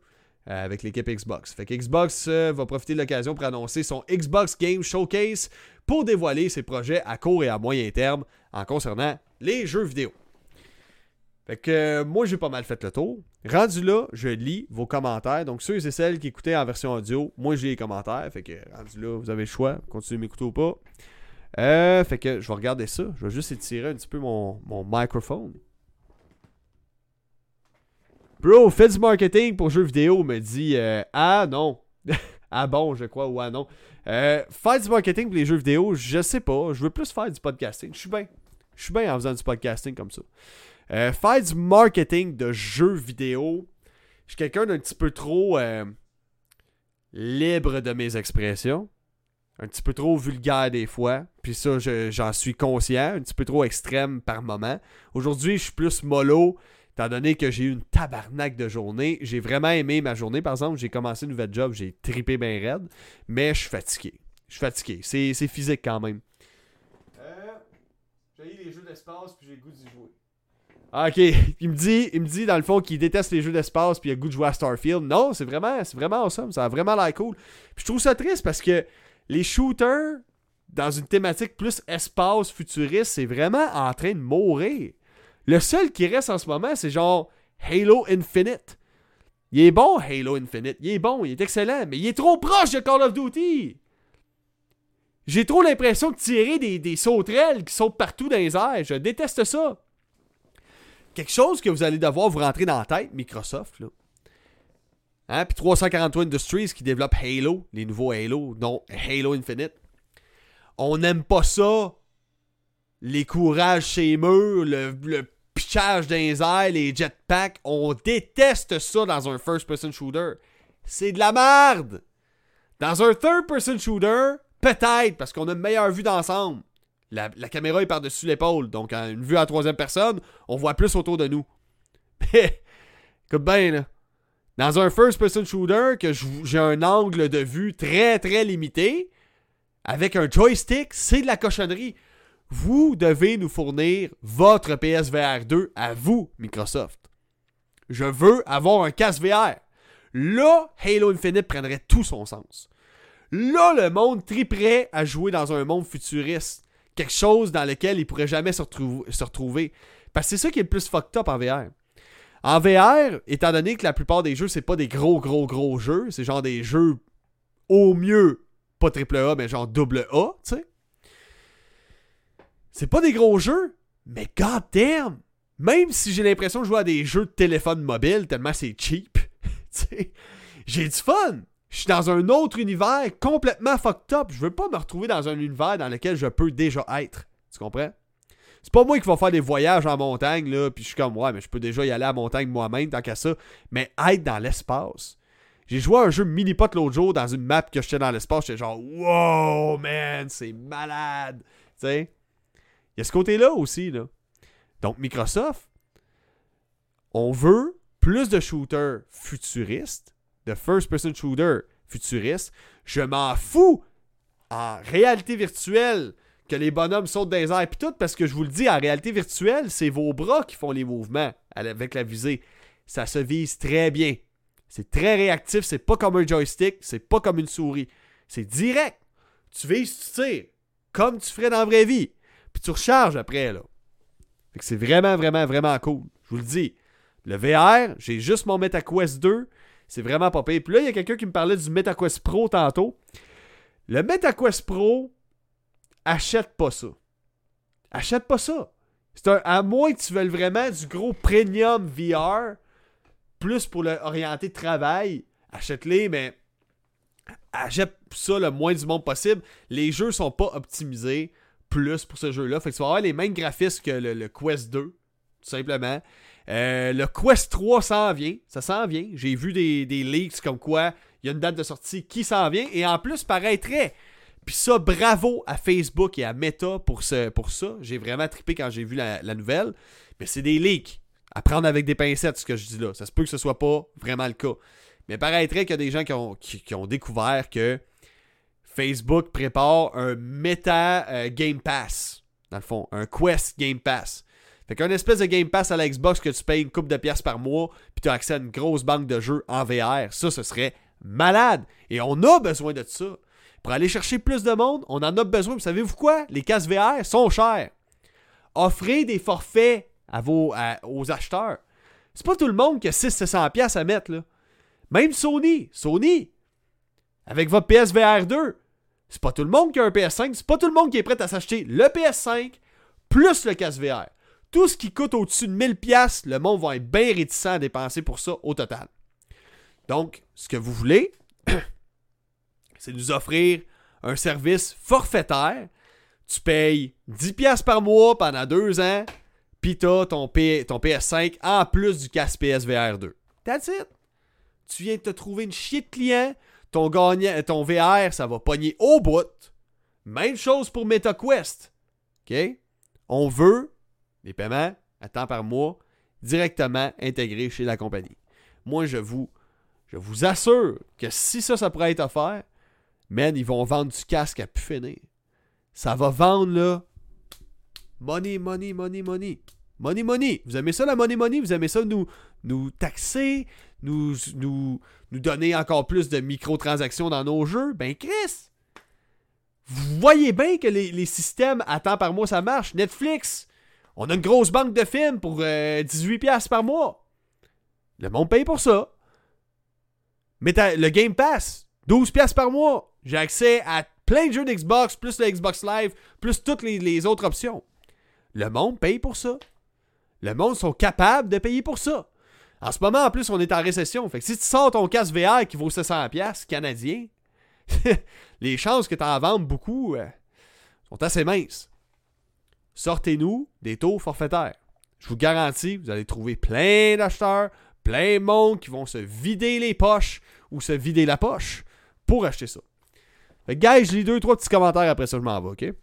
Euh, avec l'équipe Xbox. Fait que Xbox euh, va profiter de l'occasion pour annoncer son Xbox Game Showcase pour dévoiler ses projets à court et à moyen terme en concernant les jeux vidéo. Fait que euh, moi j'ai pas mal fait le tour. Rendu là, je lis vos commentaires. Donc ceux et celles qui écoutaient en version audio, moi j'ai les commentaires. Fait que rendu là, vous avez le choix. Continuez de m'écouter ou pas. fait que je vais regarder ça. Je vais juste étirer un petit peu mon, mon microphone. Bro, fais du marketing pour jeux vidéo, me dit euh, Ah non. ah bon, je crois, ou ah non. Euh, faire du marketing pour les jeux vidéo, je sais pas. Je veux plus faire du podcasting. Je suis bien. Je suis bien en faisant du podcasting comme ça. Euh, faire du marketing de jeux vidéo, je suis quelqu'un d'un petit peu trop libre de mes expressions. Un petit peu trop vulgaire des fois. Puis ça, j'en suis conscient. Un petit peu trop extrême par moment. Aujourd'hui, je suis plus mollo Étant donné que j'ai eu une tabarnak de journée, j'ai vraiment aimé ma journée. Par exemple, j'ai commencé une nouvelle job, j'ai tripé bien raide, mais je suis fatigué. Je suis fatigué. C'est, c'est physique quand même. Euh, j'ai eu les jeux d'espace puis j'ai le goût d'y jouer. Ah, ok. Il me dit, il me dit dans le fond qu'il déteste les jeux d'espace puis il a le goût de jouer à Starfield. Non, c'est vraiment, c'est vraiment awesome. Ça a vraiment l'air cool. Puis je trouve ça triste parce que les shooters dans une thématique plus espace futuriste, c'est vraiment en train de mourir. Le seul qui reste en ce moment, c'est genre Halo Infinite. Il est bon, Halo Infinite. Il est bon, il est excellent, mais il est trop proche de Call of Duty. J'ai trop l'impression de tirer des, des sauterelles qui sautent partout dans les airs. Je déteste ça. Quelque chose que vous allez devoir vous rentrer dans la tête, Microsoft, là. Hein? Puis 343 Industries qui développe Halo, les nouveaux Halo, dont Halo Infinite. On n'aime pas ça. Les courages chez murs, le, le pitchage dans les airs, les jetpacks. On déteste ça dans un first-person shooter. C'est de la merde. Dans un third-person shooter, peut-être, parce qu'on a une meilleure vue d'ensemble. La, caméra est par-dessus l'épaule, donc une vue à troisième personne, on voit plus autour de nous. Mais, écoute bien, là. Dans un first-person shooter, que j'ai un angle de vue très très limité, avec un joystick, c'est de la cochonnerie. Vous devez nous fournir votre PSVR 2 à vous, Microsoft. Je veux avoir un casque VR. Là, Halo Infinite prendrait tout son sens. Là, le monde triperait à jouer dans un monde futuriste. Quelque chose dans lequel il pourrait jamais se, retrouver. Parce que c'est ça qui est le plus fucked up en VR. En VR, étant donné que la plupart des jeux, c'est pas des gros, gros, gros jeux, c'est genre des jeux au mieux, pas triple A, mais genre double A, tu sais. C'est pas des gros jeux, mais god damn! Même si j'ai l'impression de jouer à des jeux de téléphone mobile tellement c'est cheap, j'ai du fun! Je suis dans un autre univers complètement fucked up. Je veux pas me retrouver dans un univers dans lequel je peux déjà être. Tu comprends? C'est pas moi qui va faire des voyages en montagne, là, puis je suis comme, ouais, mais je peux déjà y aller à montagne moi-même, tant qu'à ça. Mais être dans l'espace. J'ai joué à un jeu mini-pot l'autre jour dans une map que j'étais dans l'espace. J'étais genre, wow, man, c'est malade. Tu sais? Il y a ce côté-là aussi. Donc, Microsoft, on veut plus de shooters futuristes, de first-person shooter futuristes. Je m'en fous en réalité virtuelle que les bonhommes sautent des airs et tout, parce que je vous le dis, en réalité virtuelle, c'est vos bras qui font les mouvements avec la visée. Ça se vise très bien. C'est très réactif, c'est pas comme un joystick, c'est pas comme une souris. C'est direct. Tu vises, tu tires, comme tu ferais dans la vraie vie. Tu recharges après, là. C'est vraiment, vraiment, vraiment cool. Je vous le dis. Le VR, j'ai juste mon MetaQuest 2. C'est vraiment pas pire. Puis là, il y a quelqu'un qui me parlait du MetaQuest Pro tantôt. Le MetaQuest Pro, achète pas ça. Achète pas ça. C'est un, à moins que tu veuilles vraiment du gros premium VR, plus pour l'orienter travail, achète-les, mais achète ça le moins du monde possible. Les jeux sont pas optimisés plus pour ce jeu-là. Fait que tu vas avoir les mêmes graphismes que le, Quest 2, tout simplement. Euh, le Quest 3 s'en vient. Ça s'en vient. J'ai vu des, des leaks comme quoi il y a une date de sortie qui s'en vient. Et en plus, paraîtrait puis ça, bravo à Facebook et à Meta pour, pour ça. J'ai vraiment trippé quand j'ai vu la, nouvelle. Mais c'est des leaks. À prendre avec des pincettes, ce que je dis là. Ça se peut que ce soit pas vraiment le cas. Mais paraîtrait qu'il y a des gens qui, ont découvert que Facebook prépare un Meta euh, Game Pass. Dans le fond, un Quest Game Pass. Fait qu'un espèce de Game Pass à la Xbox que tu payes une coupe de pièces par mois, puis tu as accès à une grosse banque de jeux en VR. Ça, ce serait malade. Et on a besoin de ça. Pour aller chercher plus de monde, on en a besoin. Vous savez-vous quoi? Les casques VR sont chers. Offrez des forfaits à vos, aux acheteurs. C'est pas tout le monde qui a 600$ à mettre. Même Sony. Sony, avec votre PSVR 2, c'est pas tout le monde qui a un PS5. C'est pas tout le monde qui est prêt à s'acheter le PS5 plus le casque VR. Tout ce qui coûte au-dessus de 1000$, le monde va être bien réticent à dépenser pour ça au total. Donc, ce que vous voulez, c'est nous offrir un service forfaitaire. Tu payes 10$ par mois pendant deux ans, puis t'as ton, ton PS5 en plus du casque PSVR 2. That's it. Tu viens de te trouver une chier de client, ton, ton VR, ça va pogner au bout. Même chose pour MetaQuest. OK? On veut les paiements à temps par mois directement intégré chez la compagnie. Moi, je vous, je vous assure que si ça, ça pourrait être offert, man, ils vont vendre du casque à pu finir. Ça va vendre, là, money, money, money, money. Money, money. Vous aimez ça, la money, money? Vous aimez ça, nous, nous taxer, nous, nous, nous donner encore plus de microtransactions dans nos jeux? Ben, Chris! Vous voyez bien que les, les systèmes à temps par mois, ça marche. Netflix, on a une grosse banque de films pour 18$ par mois. Le monde paye pour ça. Mais le Game Pass, 12$ par mois. J'ai accès à plein de jeux d'Xbox, plus le Xbox Live, plus toutes les, autres options. Le monde paye pour ça. Le monde sont capables de payer pour ça. En ce moment, en plus, on est en récession. Fait si tu sors ton casque VR qui vaut 700$ canadien, les chances que tu en vendes beaucoup euh, sont assez minces. Sortez-nous des taux forfaitaires. Je vous garantis, vous allez trouver plein d'acheteurs, plein de monde qui vont se vider les poches ou se vider la poche pour acheter ça. Fait guys, je lis deux, trois petits commentaires après ça, je m'en vais, ok?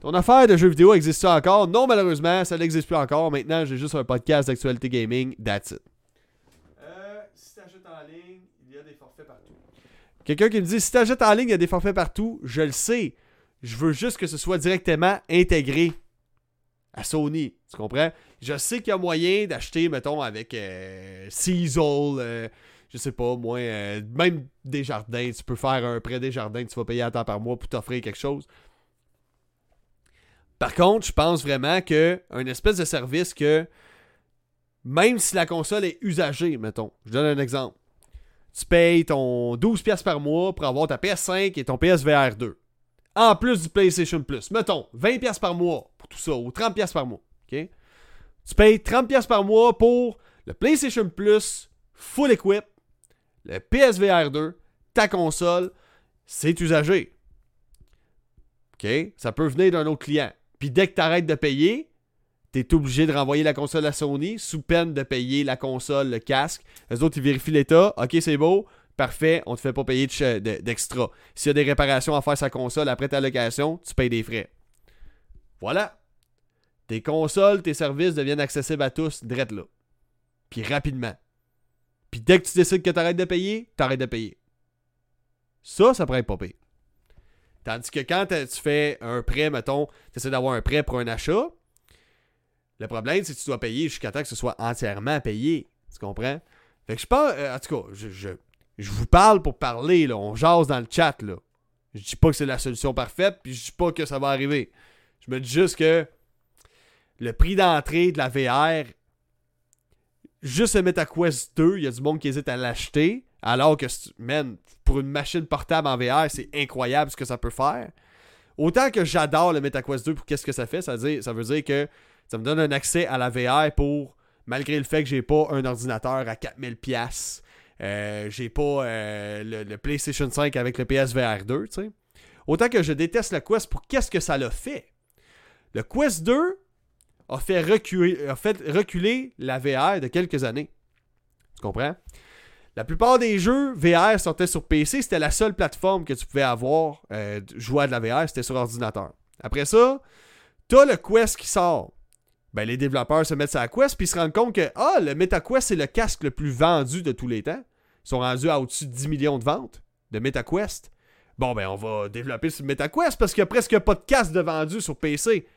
Ton affaire de jeux vidéo existe encore? Non, malheureusement, ça n'existe plus encore. Maintenant, j'ai juste un podcast d'actualité gaming. That's it. Euh, si t'achètes en ligne, il y a des forfaits partout. Quelqu'un qui me dit si t'achètes en ligne, il y a des forfaits partout. Je le sais. Je veux juste que ce soit directement intégré à Sony. Tu comprends? Je sais qu'il y a moyen d'acheter, mettons, avec euh, euh, je sais pas, moi, euh, même des jardins. Tu peux faire un prêt des jardins, tu vas payer à temps par mois pour t'offrir quelque chose. Par contre, je pense vraiment que un espèce de service que même si la console est usagée, mettons, je donne un exemple. Tu payes ton 12$ par mois pour avoir ta PS5 et ton PSVR 2. En plus du PlayStation Plus. Mettons, 20$ par mois pour tout ça, ou 30$ par mois. Tu payes 30$ par mois pour le PlayStation Plus, full equip, le PSVR 2, ta console, c'est usagé. OK? Ça peut venir d'un autre client. Puis dès que tu arrêtes de payer, tu es obligé de renvoyer la console à Sony sous peine de payer la console, le casque. Les autres, ils vérifient l'état. OK, c'est beau. Parfait, on te fait pas payer d'extra. S'il y a des réparations à faire sa console après ta location, tu payes des frais. Voilà. Tes consoles, tes services deviennent accessibles à tous, direct là. Puis rapidement. Puis dès que tu décides que tu arrêtes de payer, tu arrêtes de payer. Ça, ça pourrait être pas pire. Tandis que quand tu fais un prêt, mettons, tu essaies d'avoir un prêt pour un achat, le problème, c'est que tu dois payer jusqu'à temps que ce soit entièrement payé. Tu comprends? Fait que je pense, euh, en tout cas, je, vous parle pour parler, là. On jase dans le chat, là. Je dis pas que c'est la solution parfaite, puis je dis pas que ça va arriver. Je me dis juste que le prix d'entrée de la VR, juste le MetaQuest 2, il y a du monde qui hésite à l'acheter. Alors que, man, pour une machine portable en VR, c'est incroyable ce que ça peut faire. Autant que j'adore le MetaQuest 2 pour qu'est-ce que ça fait, ça veut, dire, que ça me donne un accès à la VR pour, malgré le fait que j'ai pas un ordinateur à 4000$, euh, j'ai pas euh, le, PlayStation 5 avec le PSVR 2, tu sais. Autant que je déteste le Quest pour qu'est-ce que ça l'a fait. Le Quest 2 a fait reculer, a fait reculer la VR de quelques années. Tu comprends? La plupart des jeux VR sortaient sur PC, c'était la seule plateforme que tu pouvais avoir euh, jouer à de la VR, c'était sur ordinateur. Après ça, t'as le Quest qui sort. Ben, les développeurs se mettent sur la Quest puis se rendent compte que ah, le MetaQuest c'est le casque le plus vendu de tous les temps. Ils sont rendus à au-dessus de 10 millions de ventes de MetaQuest. Bon ben on va développer sur MetaQuest parce qu'il n'y a presque pas de casque de vendu sur PC.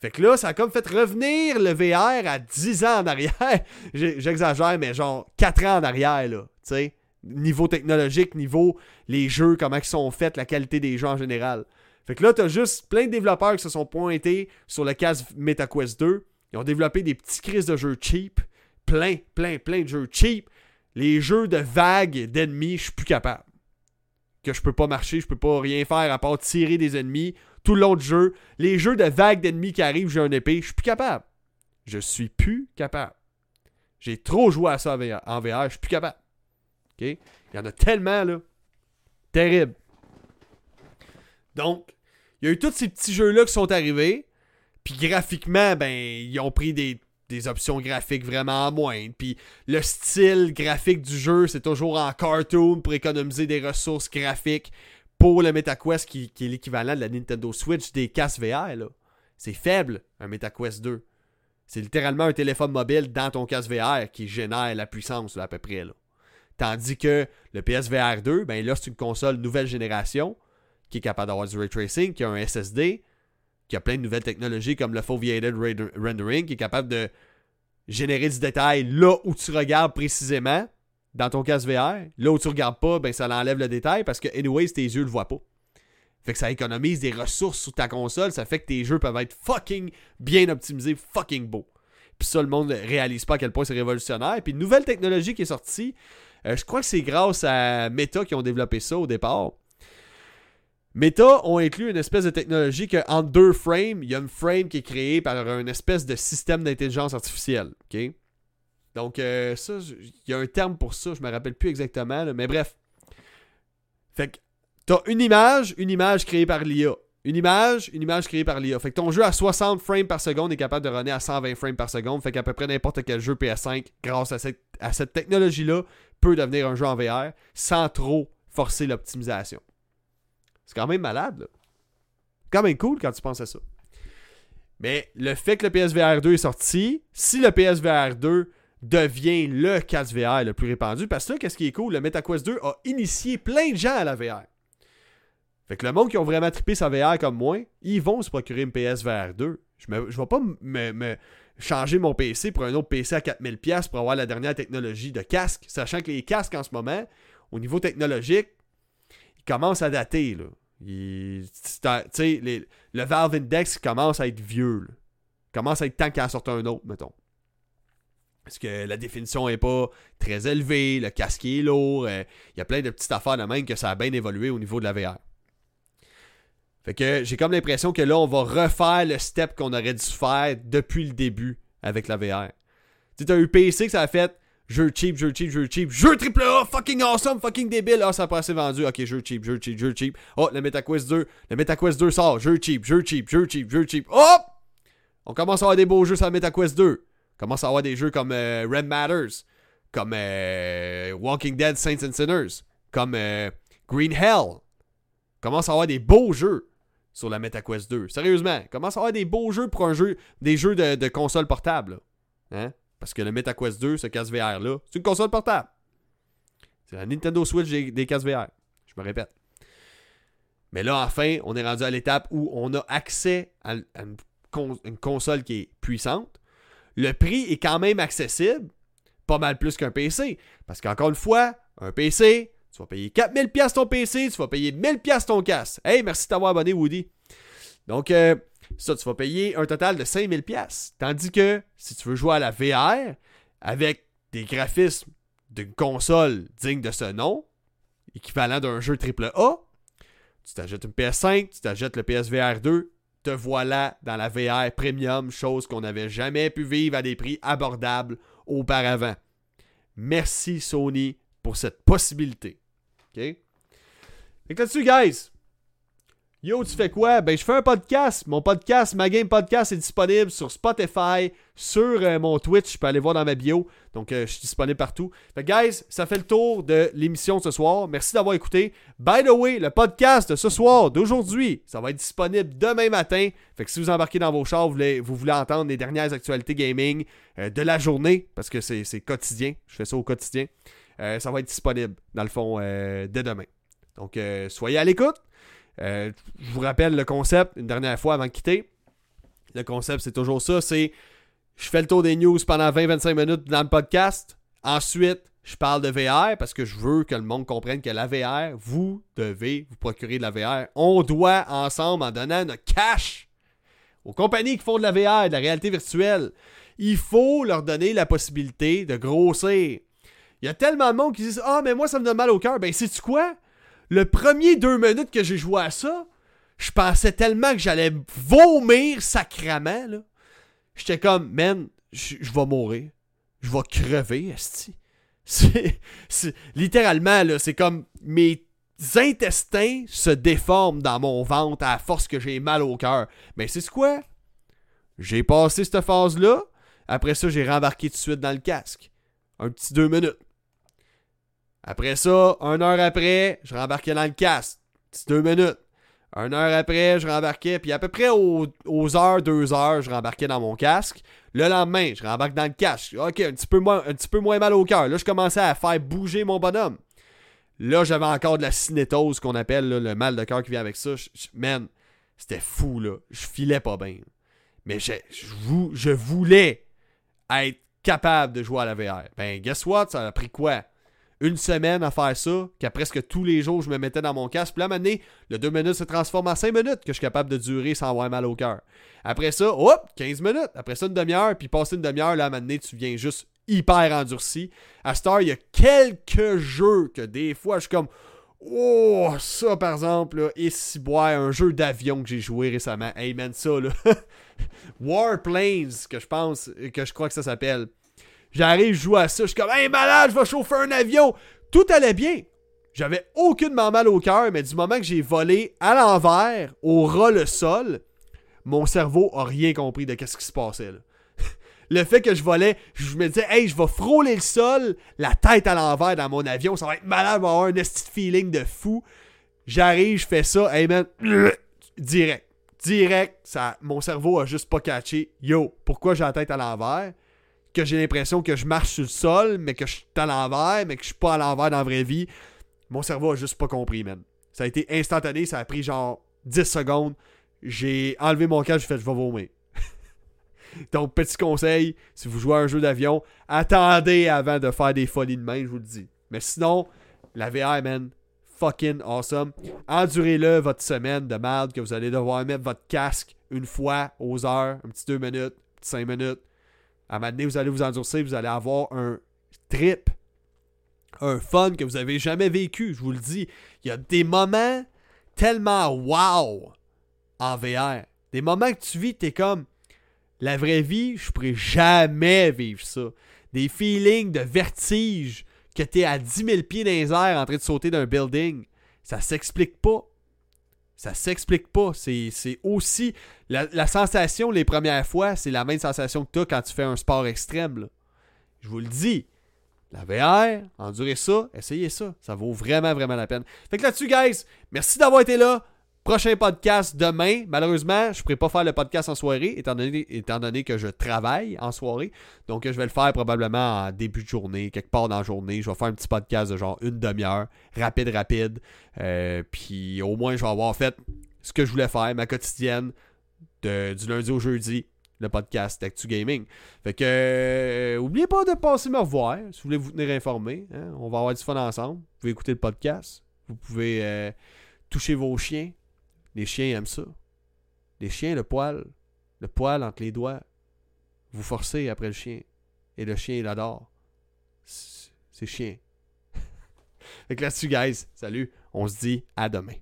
Fait que là, ça a comme fait revenir le VR à 10 ans en arrière. J'exagère, mais genre 4 ans en arrière, là. Tu sais, niveau technologique, niveau les jeux, comment ils sont faits, la qualité des jeux en général. Fait que là, t'as juste plein de développeurs qui se sont pointés sur le casque MetaQuest 2. Ils ont développé des petits crises de jeux cheap. Plein, plein, plein de jeux cheap. Les jeux de vagues d'ennemis, je suis plus capable. Que je peux pas marcher, je peux pas rien faire à part tirer des ennemis tout le long du jeu. Les jeux de vagues d'ennemis qui arrivent, j'ai un épée, je suis plus capable. Je suis plus capable. J'ai trop joué à ça en VR, je suis plus capable. Il y en a tellement, là. Terrible. Donc, il y a eu tous ces petits jeux-là qui sont arrivés. Puis graphiquement, ben, ils ont pris des, des options graphiques vraiment moindres. Puis le style graphique du jeu, c'est toujours en cartoon pour économiser des ressources graphiques pour le MetaQuest qui, est l'équivalent de la Nintendo Switch des casques VR. C'est faible, un MetaQuest 2. C'est littéralement un téléphone mobile dans ton casque VR qui génère la puissance à peu près. Tandis que le PSVR 2, ben là, c'est une console nouvelle génération qui est capable d'avoir du ray tracing, qui a un SSD, qui a plein de nouvelles technologies comme le foveated rendering, qui est capable de générer du détail là où tu regardes précisément dans ton casque VR. Là où tu regardes pas, ben ça l'enlève le détail parce que, anyways, tes yeux le voient pas. Fait que ça économise des ressources sur ta console, ça fait que tes jeux peuvent être fucking bien optimisés, fucking beaux. Puis ça, le monde ne réalise pas à quel point c'est révolutionnaire. Puis une nouvelle technologie qui est sortie, euh, je crois que c'est grâce à Meta qui ont développé ça au départ. Meta ont inclus une espèce de technologie que en deux frames, il y a une frame qui est créée par une espèce de système d'intelligence artificielle. OK? Donc, euh, ça, il y a un terme pour ça, je me rappelle plus exactement, mais bref. Fait que T'as une image, une image créée par l'IA. Une image, une image créée par l'IA. Fait que ton jeu à 60 frames par seconde est capable de runner à 120 frames par seconde. Fait qu'à peu près n'importe quel jeu PS5, grâce à cette, à cette technologie-là, peut devenir un jeu en VR sans trop forcer l'optimisation. C'est quand même malade, là. Quand même cool quand tu penses à ça. Mais le fait que le PSVR 2 est sorti, si le PSVR 2 devient le casque VR le plus répandu, parce que là, qu'est-ce qui est cool, le MetaQuest 2 a initié plein de gens à la VR. Fait que le monde qui ont vraiment trippé sa VR comme moi, ils vont se procurer une PSVR 2. Je ne vais pas me, changer mon PC pour un autre PC à 4000$ pour avoir la dernière technologie de casque, sachant que les casques en ce moment, au niveau technologique, ils commencent à dater. Là. le Valve Index commence à être vieux. Il commence à être temps qu'il en sorte un autre, mettons. Parce que la définition n'est pas très élevée, le casque est lourd, euh, il y a plein de petites affaires de même que ça a bien évolué au niveau de la VR. Fait que j'ai comme l'impression que là, on va refaire le step qu'on aurait dû faire depuis le début avec la VR. Tu t'as eu PC que ça a fait jeu cheap, jeu cheap, jeu cheap, jeu triple A, fucking awesome, fucking débile. Ah, ça n'a pas assez vendu. Ok, jeu cheap, jeu cheap, jeu cheap. Oh, le MetaQuest 2, le MetaQuest 2 sort, jeu cheap, jeu cheap, jeu cheap, jeu cheap. Oh! On commence à avoir des beaux jeux sur la MetaQuest 2. Commence à avoir des jeux comme euh, Red Matters, comme euh, Walking Dead Saints and Sinners, comme euh, Green Hell. Commence à avoir des beaux jeux sur la MetaQuest 2. Sérieusement, commence à avoir des beaux jeux pour un jeu, des jeux de, console portable. Hein? Parce que le MetaQuest 2, ce casse VR-là, c'est une console portable. C'est la Nintendo Switch des, des VR. Je me répète. Mais là, enfin, on est rendu à l'étape où on a accès à, une, console qui est puissante. Le prix est quand même accessible, pas mal plus qu'un PC. Parce qu'encore une fois, un PC, tu vas payer 4000$ ton PC, tu vas payer 1000$ ton casque. Hey, merci de t'avoir abonné, Woody. Donc, euh, ça, tu vas payer un total de 5000$. Tandis que si tu veux jouer à la VR avec des graphismes d'une console digne de ce nom, équivalent d'un jeu AAA, tu t'achètes une PS5, tu t'achètes le PSVR 2, te voilà dans la VR premium, chose qu'on n'avait jamais pu vivre à des prix abordables auparavant. Merci Sony pour cette possibilité. OK? Que là-dessus, guys, Yo, tu fais quoi? Ben, je fais un podcast. Mon podcast, ma game podcast, est disponible sur Spotify, sur euh, mon Twitch. Tu peux aller voir dans ma bio. Donc, euh, je suis disponible partout. Fait guys, ça fait le tour de l'émission ce soir. Merci d'avoir écouté. By the way, le podcast de ce soir, d'aujourd'hui, ça va être disponible demain matin. Fait que si vous embarquez dans vos chars, vous voulez, entendre les dernières actualités gaming euh, de la journée, parce que c'est quotidien. Je fais ça au quotidien. Ça va être disponible, dans le fond, dès demain. Donc, soyez à l'écoute. Je vous rappelle le concept une dernière fois avant de quitter. Le concept, c'est toujours ça. C'est je fais le tour des news pendant 20-25 minutes dans le podcast. Ensuite, je parle de VR parce que je veux que le monde comprenne que la VR, vous devez vous procurer de la VR. On doit ensemble, en donnant notre cash aux compagnies qui font de la VR, de la réalité virtuelle, il faut leur donner la possibilité de grossir. Il y a tellement de monde qui disent Ah, mais moi, ça me donne mal au cœur. Ben, sais-tu quoi? Le premier deux minutes que j'ai joué à ça, je pensais tellement que j'allais vomir sacrament. J'étais comme, man, je vais mourir. Je vais crever, esti. C'est, littéralement, c'est comme mes intestins se déforment dans mon ventre à force que j'ai mal au cœur. Mais c'est quoi? J'ai passé cette phase-là. Après ça, j'ai rembarqué tout de suite dans le casque. Un petit deux minutes. Après ça, une heure après, je rembarquais dans le casque. Petit deux minutes. Une heure après, je rembarquais, puis à peu près aux, heures, deux heures, je rembarquais dans mon casque. Le lendemain, je rembarque dans le casque. Ok, un petit peu moins, un petit peu moins mal au cœur. Là, je commençais à faire bouger mon bonhomme. Là, j'avais encore de la cinétose qu'on appelle le mal de cœur qui vient avec ça. man, c'était fou, là. Je filais pas bien. Mais je, je voulais être capable de jouer à la VR. Ben, guess what? Ça a pris quoi? Une semaine à faire ça, qu'à presque tous les jours, je me mettais dans mon casque. Puis là, maintenant, le 2 minutes se transforme en 5 minutes que je suis capable de durer sans avoir mal au cœur. Après ça, hop, 15 minutes. Après ça, une demi-heure. Puis passer une demi-heure, là, maintenant, tu viens juste hyper endurci. À Star, il y a quelques jeux que des fois, je suis comme. Oh, ça par exemple, là, et si boire un jeu d'avion que j'ai joué récemment. Hey man, ça là. Warplanes, que je pense, que je crois que ça s'appelle. J'arrive, je joue à ça, je suis comme, hey malade, je vais chauffer un avion. Tout allait bien. J'avais aucunement mal au cœur, mais du moment que j'ai volé à l'envers, au ras le sol, mon cerveau a rien compris de ce qui se passait le fait que je volais, je me disais, hey, je vais frôler le sol, la tête à l'envers dans mon avion, ça va être malade, va avoir un petit feeling de fou. J'arrive, je fais ça, hey man, direct. Direct, ça, mon cerveau a juste pas catché. Yo, pourquoi j'ai la tête à l'envers? Que j'ai l'impression que je marche sur le sol, mais que je suis à l'envers, mais que je suis pas à l'envers dans la vraie vie. Mon cerveau a juste pas compris, man. Ça a été instantané, ça a pris genre 10 secondes. J'ai enlevé mon casque, j'ai fait je vais vomir. Donc, petit conseil, si vous jouez à un jeu d'avion, attendez avant de faire des folies de main, je vous le dis. Mais sinon, la VR, man, fucking awesome. Endurez-le votre semaine de merde que vous allez devoir mettre votre casque une fois aux heures, un petit 2 minutes, un petit 5 minutes. À un moment donné, vous allez vous endurcir, vous allez avoir un trip, un fun que vous avez jamais vécu, je vous le dis. Il y a des moments tellement wow en VR. Des moments que tu vis, tu es comme la vraie vie, je pourrais jamais vivre ça. Des feelings de vertige que tu es à 10 000 pieds dans en train de sauter d'un building. Ça s'explique pas. Ça s'explique pas. C'est aussi. La, sensation les premières fois, c'est la même sensation que tu as quand tu fais un sport extrême. Je vous le dis. La VR, endurez ça, essayez ça. Ça vaut vraiment, vraiment la peine. Fait que là-dessus, guys, merci d'avoir été là. Prochain podcast demain. Malheureusement, je ne pourrai pas faire le podcast en soirée, étant donné, étant donné que je travaille en soirée. Donc, je vais le faire probablement en début de journée, quelque part dans la journée. Je vais faire un petit podcast de genre une demi-heure, rapide, rapide. Euh, puis au moins, je vais avoir fait ce que je voulais faire, ma quotidienne, de, du lundi au jeudi, le podcast Actu Gaming. Fait que, euh, oubliez pas de passer me revoir si vous voulez vous tenir informé. Hein. On va avoir du fun ensemble. Vous pouvez écouter le podcast. Vous pouvez euh, toucher vos chiens les chiens aiment ça. Les chiens, le poil, le poil entre les doigts, vous forcez après le chien. Et le chien, il adore. C'est chien. fait que là-dessus, guys, salut. On se dit à demain.